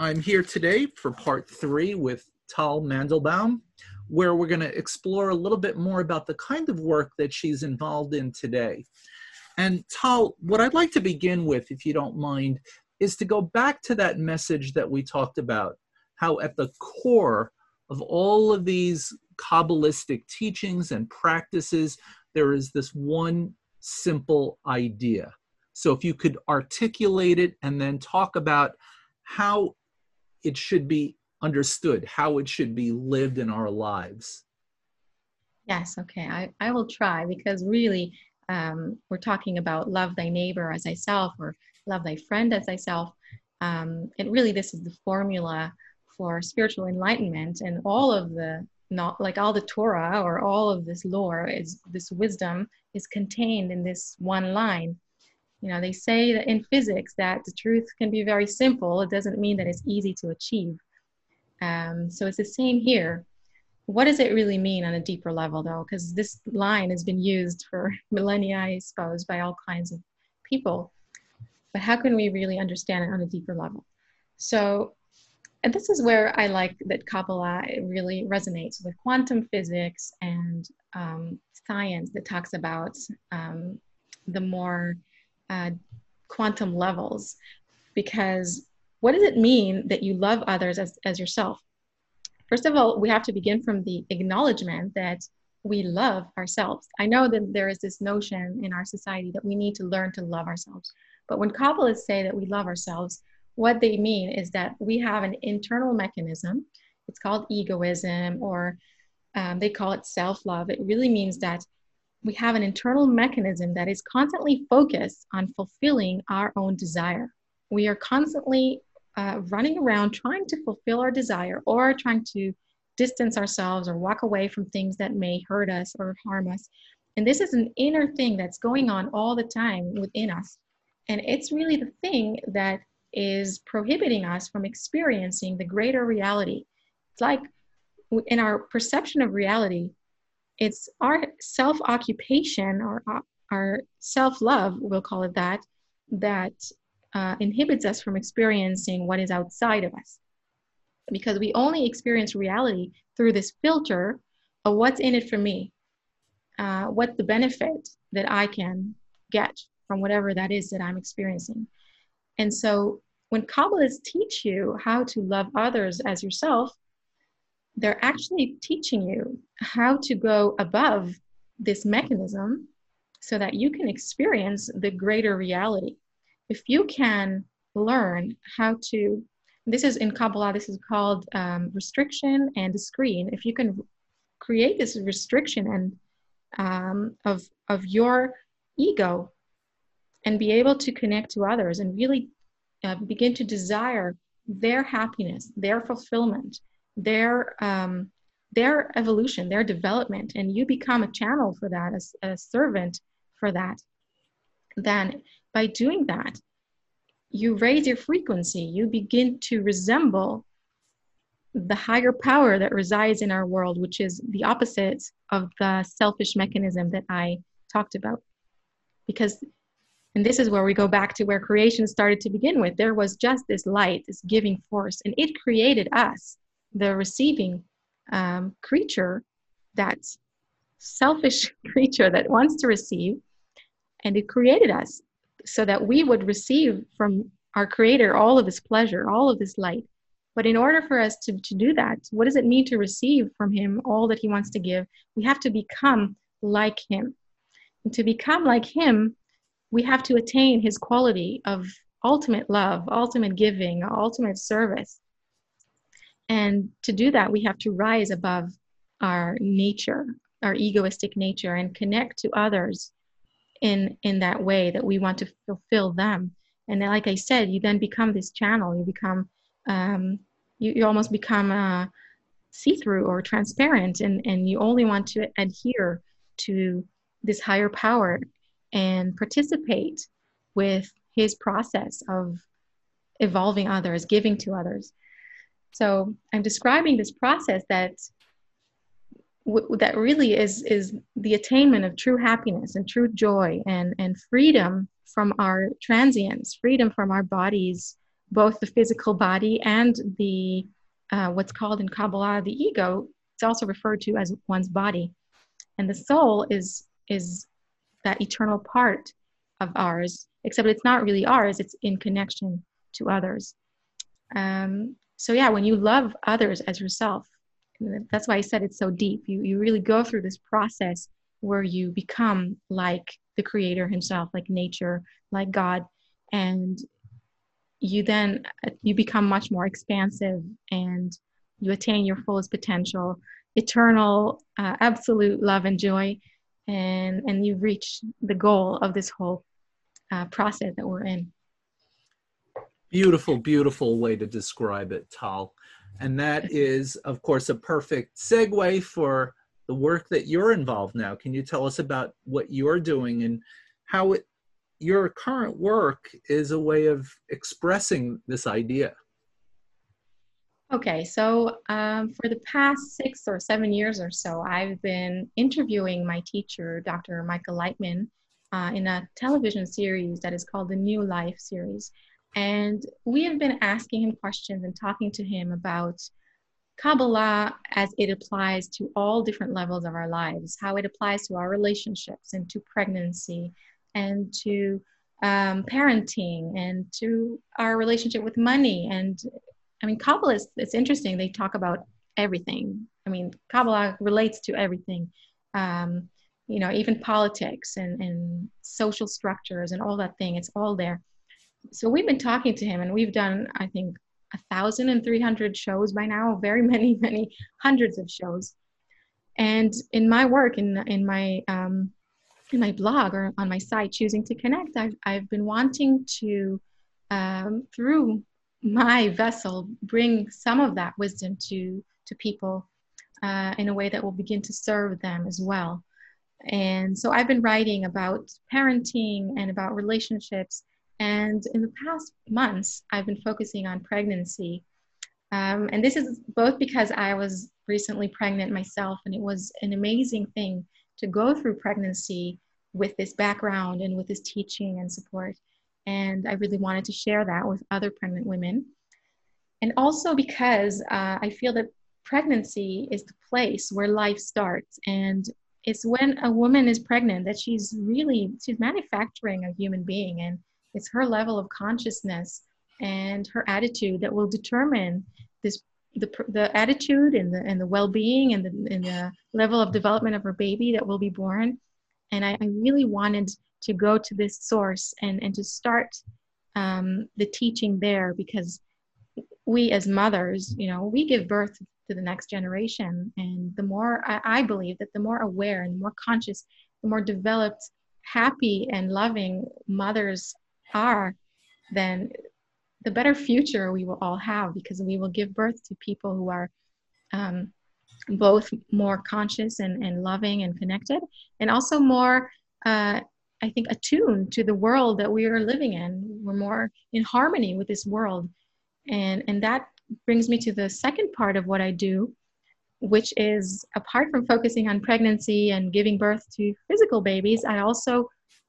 I'm here today for part three with Tal Mandelbaum, where we're going to explore a little bit more about the kind of work that she's involved in today. And Tal, what I'd like to begin with, if you don't mind, is to go back to that message that we talked about, how at the core of all of these Kabbalistic teachings and practices, there is this one simple idea. So if you could articulate it and then talk about how it should be understood, how it should be lived in our lives. Yes, okay, I, I will try because really um, we're talking about love thy neighbor as thyself or love thy friend as thyself. Um, and really, this is the formula for spiritual enlightenment and all of the not like all the Torah or all of this lore is this wisdom is contained in this one line. You know, they say that in physics that the truth can be very simple. It doesn't mean that it's easy to achieve. Um, so it's the same here. What does it really mean on a deeper level, though? Because this line has been used for millennia, I suppose, by all kinds of people. But how can we really understand it on a deeper level? So, and this is where I like that Kabbalah really resonates with quantum physics and um, science that talks about um, the more uh, quantum levels because what does it mean that you love others as, as yourself? First of all we have to begin from the acknowledgement that we love ourselves. I know that there is this notion in our society that we need to learn to love ourselves. But when kabbalists say that we love ourselves what they mean is that we have an internal mechanism. It's called egoism or um, they call it self-love. It really means that we have an internal mechanism that is constantly focused on fulfilling our own desire. We are constantly uh, running around trying to fulfill our desire or trying to distance ourselves or walk away from things that may hurt us or harm us. And this is an inner thing that's going on all the time within us. And it's really the thing that is prohibiting us from experiencing the greater reality. It's like in our perception of reality, it's our self occupation or our self love, we'll call it that, that uh, inhibits us from experiencing what is outside of us. Because we only experience reality through this filter of what's in it for me, uh, what the benefit that I can get from whatever that is that I'm experiencing. And so when Kabbalists teach you how to love others as yourself, they're actually teaching you how to go above this mechanism so that you can experience the greater reality. If you can learn how to, this is in Kabbalah, this is called um, restriction and the screen. If you can create this restriction and um, of of your ego and be able to connect to others and really uh, begin to desire their happiness, their fulfillment, their um, their evolution, their development, and you become a channel for that, as a servant for that, then by doing that, you raise your frequency. You begin to resemble the higher power that resides in our world, which is the opposite of the selfish mechanism that I talked about. Because, and this is where we go back to where creation started to begin with. There was just this light, this giving force, and it created us the receiving um, creature, that selfish creature that wants to receive, and it created us so that we would receive from our Creator all of His pleasure, all of His light. But in order for us to, to do that, what does it mean to receive from Him all that He wants to give? We have to become like Him. And to become like Him, we have to attain His quality of ultimate love, ultimate giving, ultimate service. And to do that, we have to rise above our nature, our egoistic nature, and connect to others in in that way that we want to fulfill them. And then, like I said, you then become this channel. You become um, you, you almost become uh, see-through or transparent and, and you only want to adhere to this higher power and participate with his process of evolving others giving to others so i'm describing this process that w- that really is is the attainment of true happiness and true joy and and freedom from our transience freedom from our bodies both the physical body and the uh, what's called in kabbalah the ego. It's also referred to as one's body. And the soul is is that eternal part of ours except it's not really ours it's in connection to others. Um, so yeah when you love others as yourself that's why I said it's so deep. You you really go through this process where you become like the creator himself, like nature, like God, and you then you become much more expansive and you attain your fullest potential, eternal, uh, absolute love and joy, and and you reach the goal of this whole uh, process that we're in. Beautiful, beautiful way to describe it, Tal. And that is, of course, a perfect segue for the work that you're involved now. Can you tell us about what you're doing and how it, your current work is a way of expressing this idea? Okay, so um, for the past six or seven years or so, I've been interviewing my teacher, Dr. Michael Laitman, uh, in a television series that is called the New Life series. And we have been asking him questions and talking to him about Kabbalah as it applies to all different levels of our lives, how it applies to our relationships and to pregnancy and to um, parenting and to our relationship with money. And I mean, Kabbalah is it's interesting. They talk about everything. I mean, Kabbalah relates to everything. Um, you know, even politics and, and social structures and all that thing. It's all there so we've been talking to him and we've done i think a thousand and three hundred shows by now very many many hundreds of shows. And in my work in in my um, in my blog or on my site choosing to connect i've, I've been wanting to um, through my vessel bring some of that wisdom to to people uh, in a way that will begin to serve them as well. And so i've been writing about parenting and about relationships and in the past months, I've been focusing on pregnancy. Um, and this is both because I was recently pregnant myself, and it was an amazing thing to go through pregnancy with this background and with this teaching and support. And I really wanted to share that with other pregnant women. And also because uh, I feel that pregnancy is the place where life starts. And it's when a woman is pregnant that she's really she's manufacturing a human being and it's her level of consciousness and her attitude that will determine this the, the attitude and the, and the well-being and the, and the level of development of her baby that will be born. And I, I really wanted to go to this source and, and to start um, the teaching there because we as mothers you know we give birth to the next generation. And the more I, I believe that the more aware and the more conscious the more developed happy and loving mothers are, then the better future we will all have because we will give birth to people who are um, both more conscious and, and loving and connected, and also more, uh, I think, attuned to the world that we are living in. We're more in harmony with this world. And, and that brings me to the second part of what I do, which is apart from focusing on pregnancy and giving birth to physical babies, I also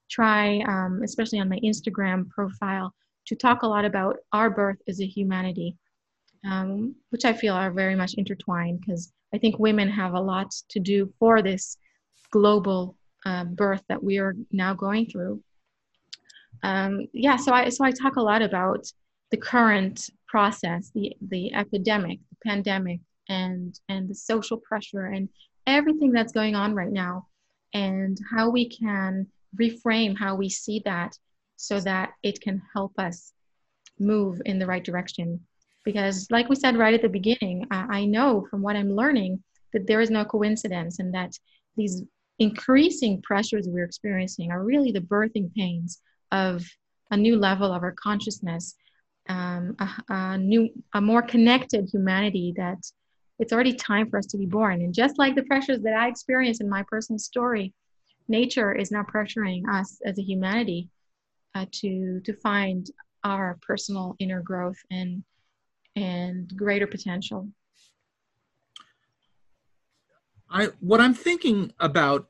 try, um, especially on my Instagram profile, to talk a lot about our birth as a humanity, um, which I feel are very much intertwined because I think women have a lot to do for this global uh, birth that we are now going through. Um, yeah, so I so I talk a lot about the current process, the the epidemic, the pandemic, and and the social pressure and everything that's going on right now, and how we can reframe how we see that so that it can help us move in the right direction. Because, like we said right at the beginning, I, know from what I'm learning that there is no coincidence and that these increasing pressures we're experiencing are really the birthing pains of a new level of our consciousness um, a, a new, a more connected humanity that it's already time for us to be born. And just like the pressures that I experienced in my personal story, nature is now pressuring us as a humanity uh, to to find our personal inner growth and and greater potential. I what I'm thinking about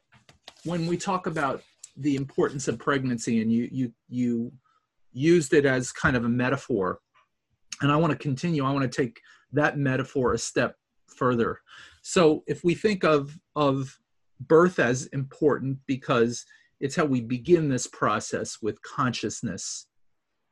when we talk about the importance of pregnancy, and you you you used it as kind of a metaphor, and I want to continue. I want to take that metaphor a step further. So if we think of of birth as important because it's how we begin this process with consciousness,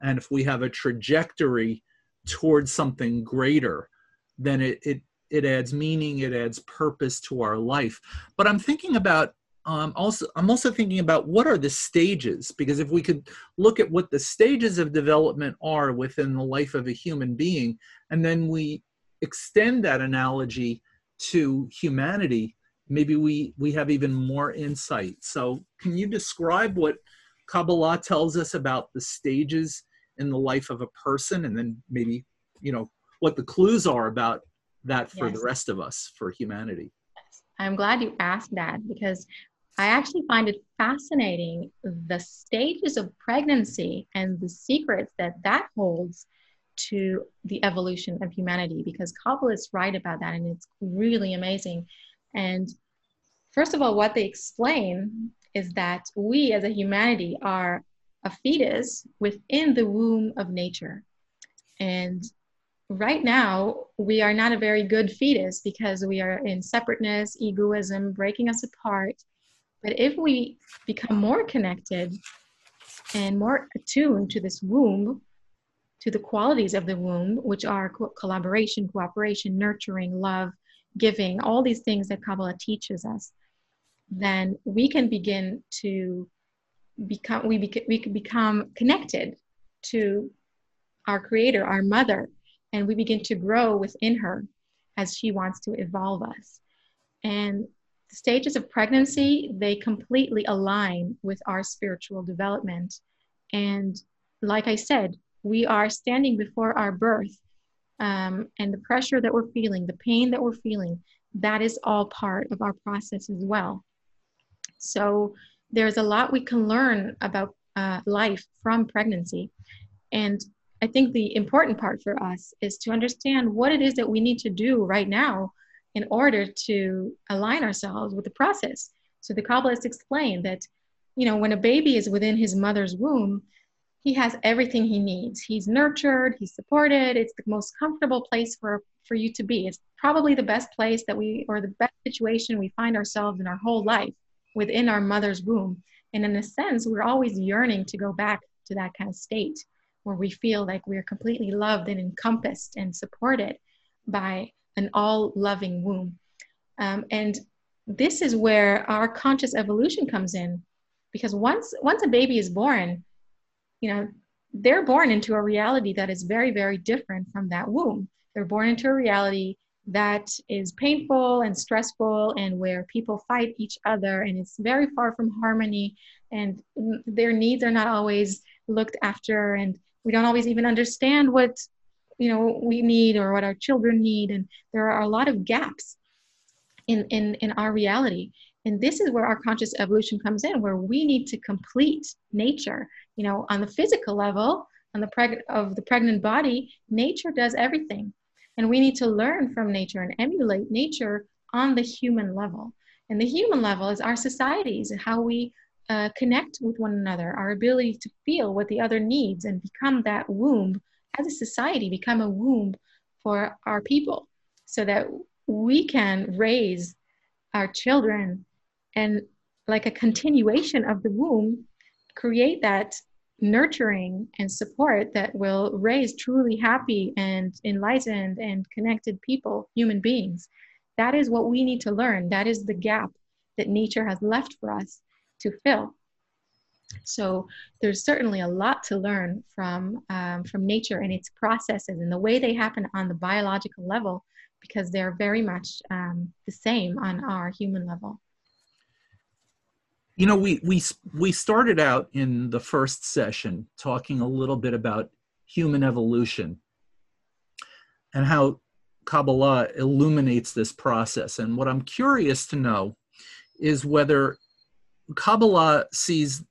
and if we have a trajectory towards something greater, then it, it it adds meaning, it adds purpose to our life. But I'm thinking about um, also I'm also thinking about what are the stages because if we could look at what the stages of development are within the life of a human being, and then we extend that analogy to humanity, maybe we we have even more insight. So can you describe what Kabbalah tells us about the stages in the life of a person, and then maybe you know what the clues are about that for yes. the rest of us, for humanity. I'm glad you asked that because I actually find it fascinating the stages of pregnancy and the secrets that that holds to the evolution of humanity because Kabbalah is right about that and it's really amazing. And first of all, what they explain is that we as a humanity are a fetus within the womb of nature. And right now we are not a very good fetus because we are in separateness egoism breaking us apart but if we become more connected and more attuned to this womb to the qualities of the womb which are co- collaboration cooperation nurturing love giving all these things that kabbalah teaches us then we can begin to become we, we can become connected to our creator our mother and we begin to grow within her as she wants to evolve us. And the stages of pregnancy, they completely align with our spiritual development. And like I said, we are standing before our birth, um, and the pressure that we're feeling, the pain that we're feeling, that is all part of our process as well. So there's a lot we can learn about uh, life from pregnancy. And I think the important part for us is to understand what it is that we need to do right now in order to align ourselves with the process. So the Kabbalists explain that, you know, when a baby is within his mother's womb, he has everything he needs. He's nurtured, he's supported. It's the most comfortable place for for you to be. It's probably the best place that we or the best situation we find ourselves in our whole life within our mother's womb. And in a sense, we're always yearning to go back to that kind of state where we feel like we're completely loved and encompassed and supported by an all loving womb. Um, and this is where our conscious evolution comes in because once once a baby is born you know they're born into a reality that is very very different from that womb. They're born into a reality that is painful and stressful and where people fight each other and it's very far from harmony and their needs are not always looked after and we don't always even understand what you know we need or what our children need and there are a lot of gaps in in in our reality and this is where our conscious evolution comes in where we need to complete nature. You know on the physical level on the preg- of the pregnant body nature does everything. And we need to learn from nature and emulate nature on the human level. And the human level is our societies and how we uh, connect with one another, our ability to feel what the other needs and become that womb as a society, become a womb for our people so that we can raise our children and, like a continuation of the womb, create that nurturing and support that will raise truly happy and enlightened and connected people, human beings. That is what we need to learn. That is the gap that nature has left for us to fill. So there's certainly a lot to learn from um, from nature and its processes and the way they happen on the biological level, because they're very much um, the same on our human level. You know, we we we started out in the first session talking a little bit about human evolution and how Kabbalah illuminates this process. And what I'm curious to know is whether Kabbalah sees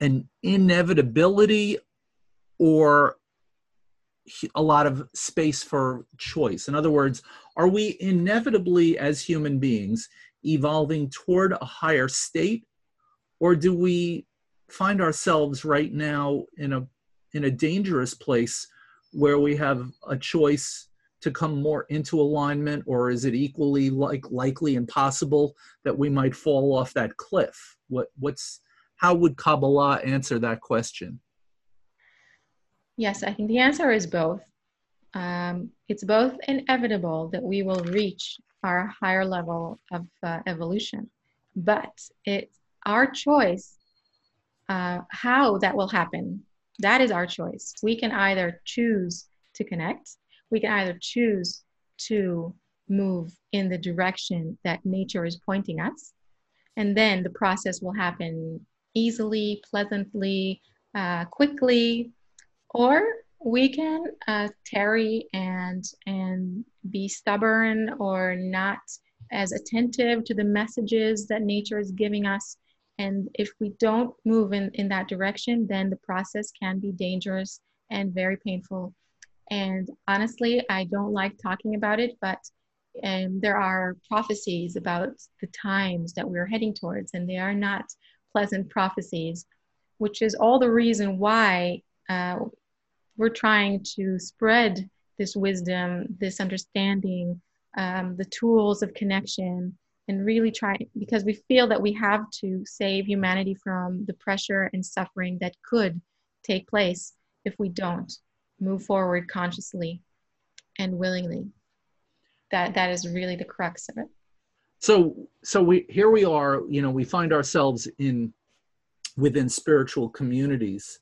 an inevitability or a lot of space for choice. In other words, are we inevitably, as human beings, evolving toward a higher state, or do we find ourselves right now in a in a dangerous place where we have a choice to come more into alignment, or is it equally like likely and possible that we might fall off that cliff? What what's how would Kabbalah answer that question? Yes, I think the answer is both. Um, it's both inevitable that we will reach our higher level of uh, evolution, but it's our choice uh, how that will happen. That is our choice. We can either choose to connect, we can either choose to move in the direction that nature is pointing us, and then the process will happen easily, pleasantly, uh, quickly, or we can uh, tarry and and be stubborn or not as attentive to the messages that nature is giving us and if we don't move in, in that direction then the process can be dangerous and very painful. And honestly i don't like talking about it but um, there are prophecies about the times that we're heading towards and they are not pleasant prophecies which is all the reason why uh, we're trying to spread this wisdom, this understanding, um, the tools of connection, and really try because we feel that we have to save humanity from the pressure and suffering that could take place if we don't move forward consciously and willingly. That that is really the crux of it. So so we here we are, you know, we find ourselves in within spiritual communities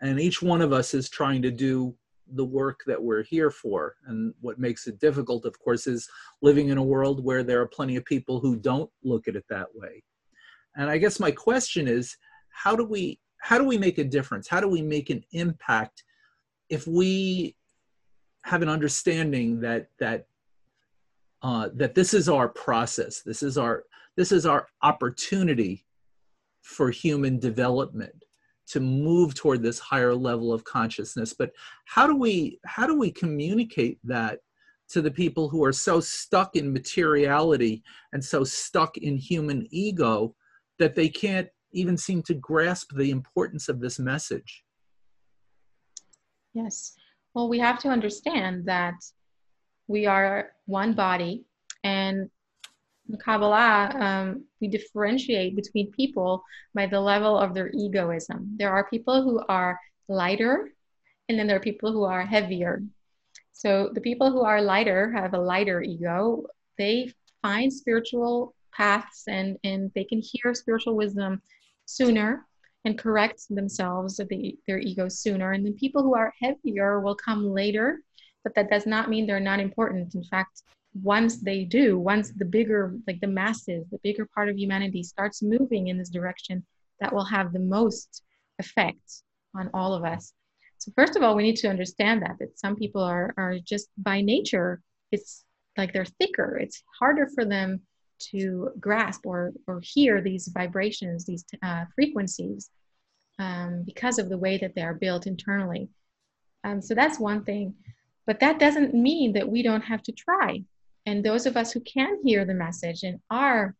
and each one of us is trying to do the work that we're here for. And what makes it difficult of course is living in a world where there are plenty of people who don't look at it that way. And i guess my question is how do we how do we make a difference? How do we make an impact if we have an understanding that that uh, that this is our process this is our this is our opportunity for human development to move toward this higher level of consciousness. But how do we how do we communicate that to the people who are so stuck in materiality and so stuck in human ego that they can't even seem to grasp the importance of this message? Yes. Well we have to understand that we are one body and Kabbalah, um, we differentiate between people by the level of their egoism. There are people who are lighter, and then there are people who are heavier. So the people who are lighter have a lighter ego. They find spiritual paths and, and they can hear spiritual wisdom sooner and correct themselves the, their ego sooner. And then people who are heavier will come later, but that does not mean they're not important. In fact, once they do, once the bigger, like the masses, the bigger part of humanity starts moving in this direction, that will have the most effect on all of us. So first of all, we need to understand that that some people are are just by nature, it's like they're thicker. It's harder for them to grasp or or hear these vibrations, these uh, frequencies, um, because of the way that they are built internally. Um, so that's one thing. But that doesn't mean that we don't have to try. And those of us who can hear the message and are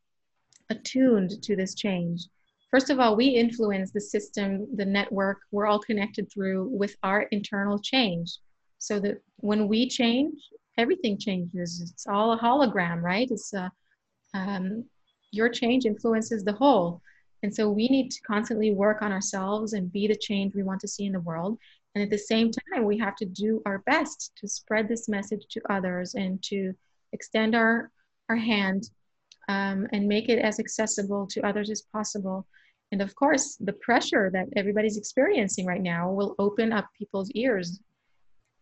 attuned to this change, first of all, we influence the system, the network we're all connected through with our internal change. So that when we change, everything changes. It's all a hologram, right? It's uh, um, your change influences the whole. And so we need to constantly work on ourselves and be the change we want to see in the world. And at the same time, we have to do our best to spread this message to others and to extend our, our hand um, and make it as accessible to others as possible. And of course, the pressure that everybody's experiencing right now will open up people's ears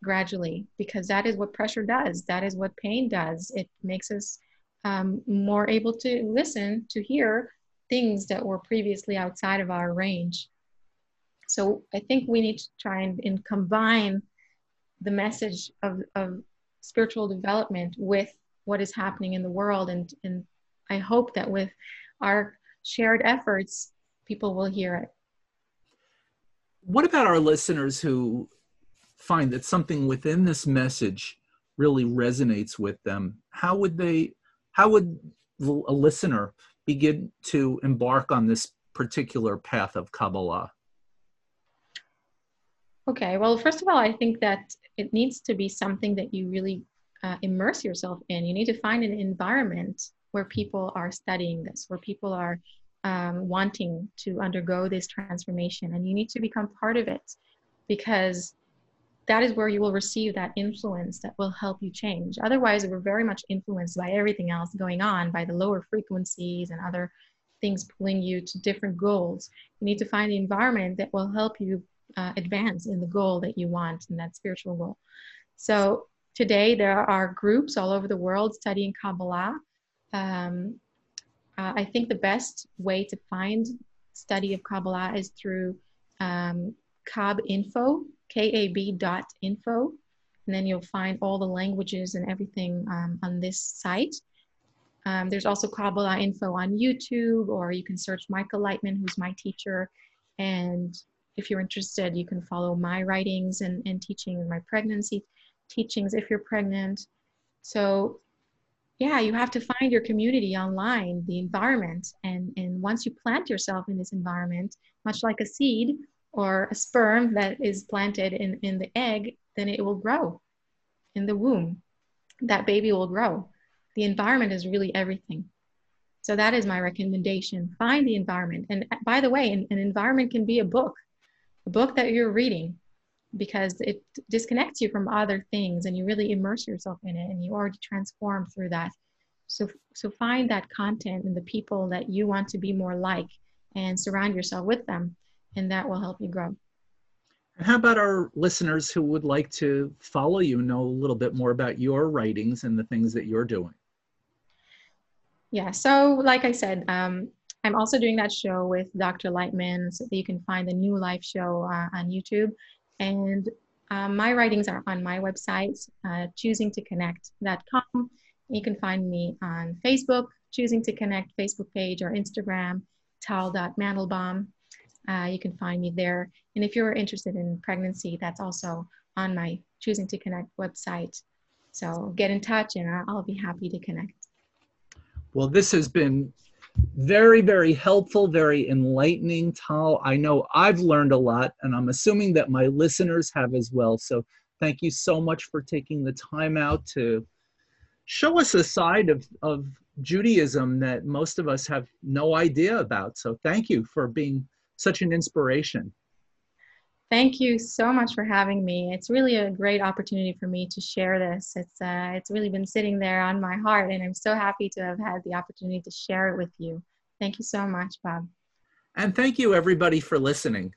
gradually because that is what pressure does. That is what pain does. It makes us um, more able to listen, to hear things that were previously outside of our range. so I think we need to try and, and combine the message of, of spiritual development with what is happening in the world. And, and I hope that with our shared efforts, people will hear it. What about our listeners who find that something within this message really resonates with them? How would they, how would a listener begin to embark on this particular path of Kabbalah? Okay, well, first of all, I think that it needs to be something that you really uh, immerse yourself in. You need to find an environment where people are studying this, where people are um, wanting to undergo this transformation, and you need to become part of it because that is where you will receive that influence that will help you change. Otherwise, we're very much influenced by everything else going on, by the lower frequencies and other things pulling you to different goals. You need to find the environment that will help you uh, advance in the goal that you want and that spiritual goal. So today there are groups all over the world studying Kabbalah. Um, uh, I think the best way to find study of Kabbalah is through um, Kab Info, K-A-B dot info, and then you'll find all the languages and everything um, on this site. Um, there's also Kabbalah info on YouTube, or you can search Michael Laitman, who's my teacher, and if you're interested, you can follow my writings and, and teaching my pregnancy teachings if you're pregnant. So yeah, you have to find your community online, the environment. And, and once you plant yourself in this environment, much like a seed or a sperm that is planted in, in the egg, then it will grow in the womb. That baby will grow. The environment is really everything. So that is my recommendation. Find the environment. And uh, by the way, an, an environment can be a book book that you're reading because it disconnects you from other things and you really immerse yourself in it and you already transform through that. So so find that content and the people that you want to be more like and surround yourself with them and that will help you grow. How about our listeners who would like to follow you know a little bit more about your writings and the things that you're doing? Yeah so like i said um, I'm also doing that show with Dr. Laitman, so that you can find the new live show uh, on YouTube. And um, my writings are on my website, uh, choosingtoconnect.com. You can find me on Facebook, Choosing to Connect Facebook page, or Instagram, tal.mandelbaum. Uh, you can find me there. And if you're interested in pregnancy, that's also on my Choosing to Connect website. So get in touch and I'll be happy to connect. Well, this has been very, very helpful, very enlightening, Tal. I know I've learned a lot, and I'm assuming that my listeners have as well. So thank you so much for taking the time out to show us a side of, of Judaism that most of us have no idea about. So thank you for being such an inspiration. Thank you so much for having me. It's really a great opportunity for me to share this. It's uh, it's really been sitting there on my heart, and I'm so happy to have had the opportunity to share it with you. Thank you so much, Bob. And thank you, everybody, for listening.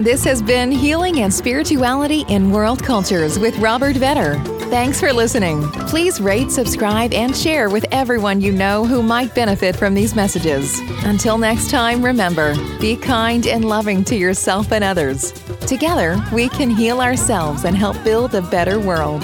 This has been Healing and Spirituality in World Cultures with Robert Vetter. Thanks for listening. Please rate, subscribe, and share with everyone you know who might benefit from these messages. Until next time, remember be kind and loving to yourself and others. Together, we can heal ourselves and help build a better world.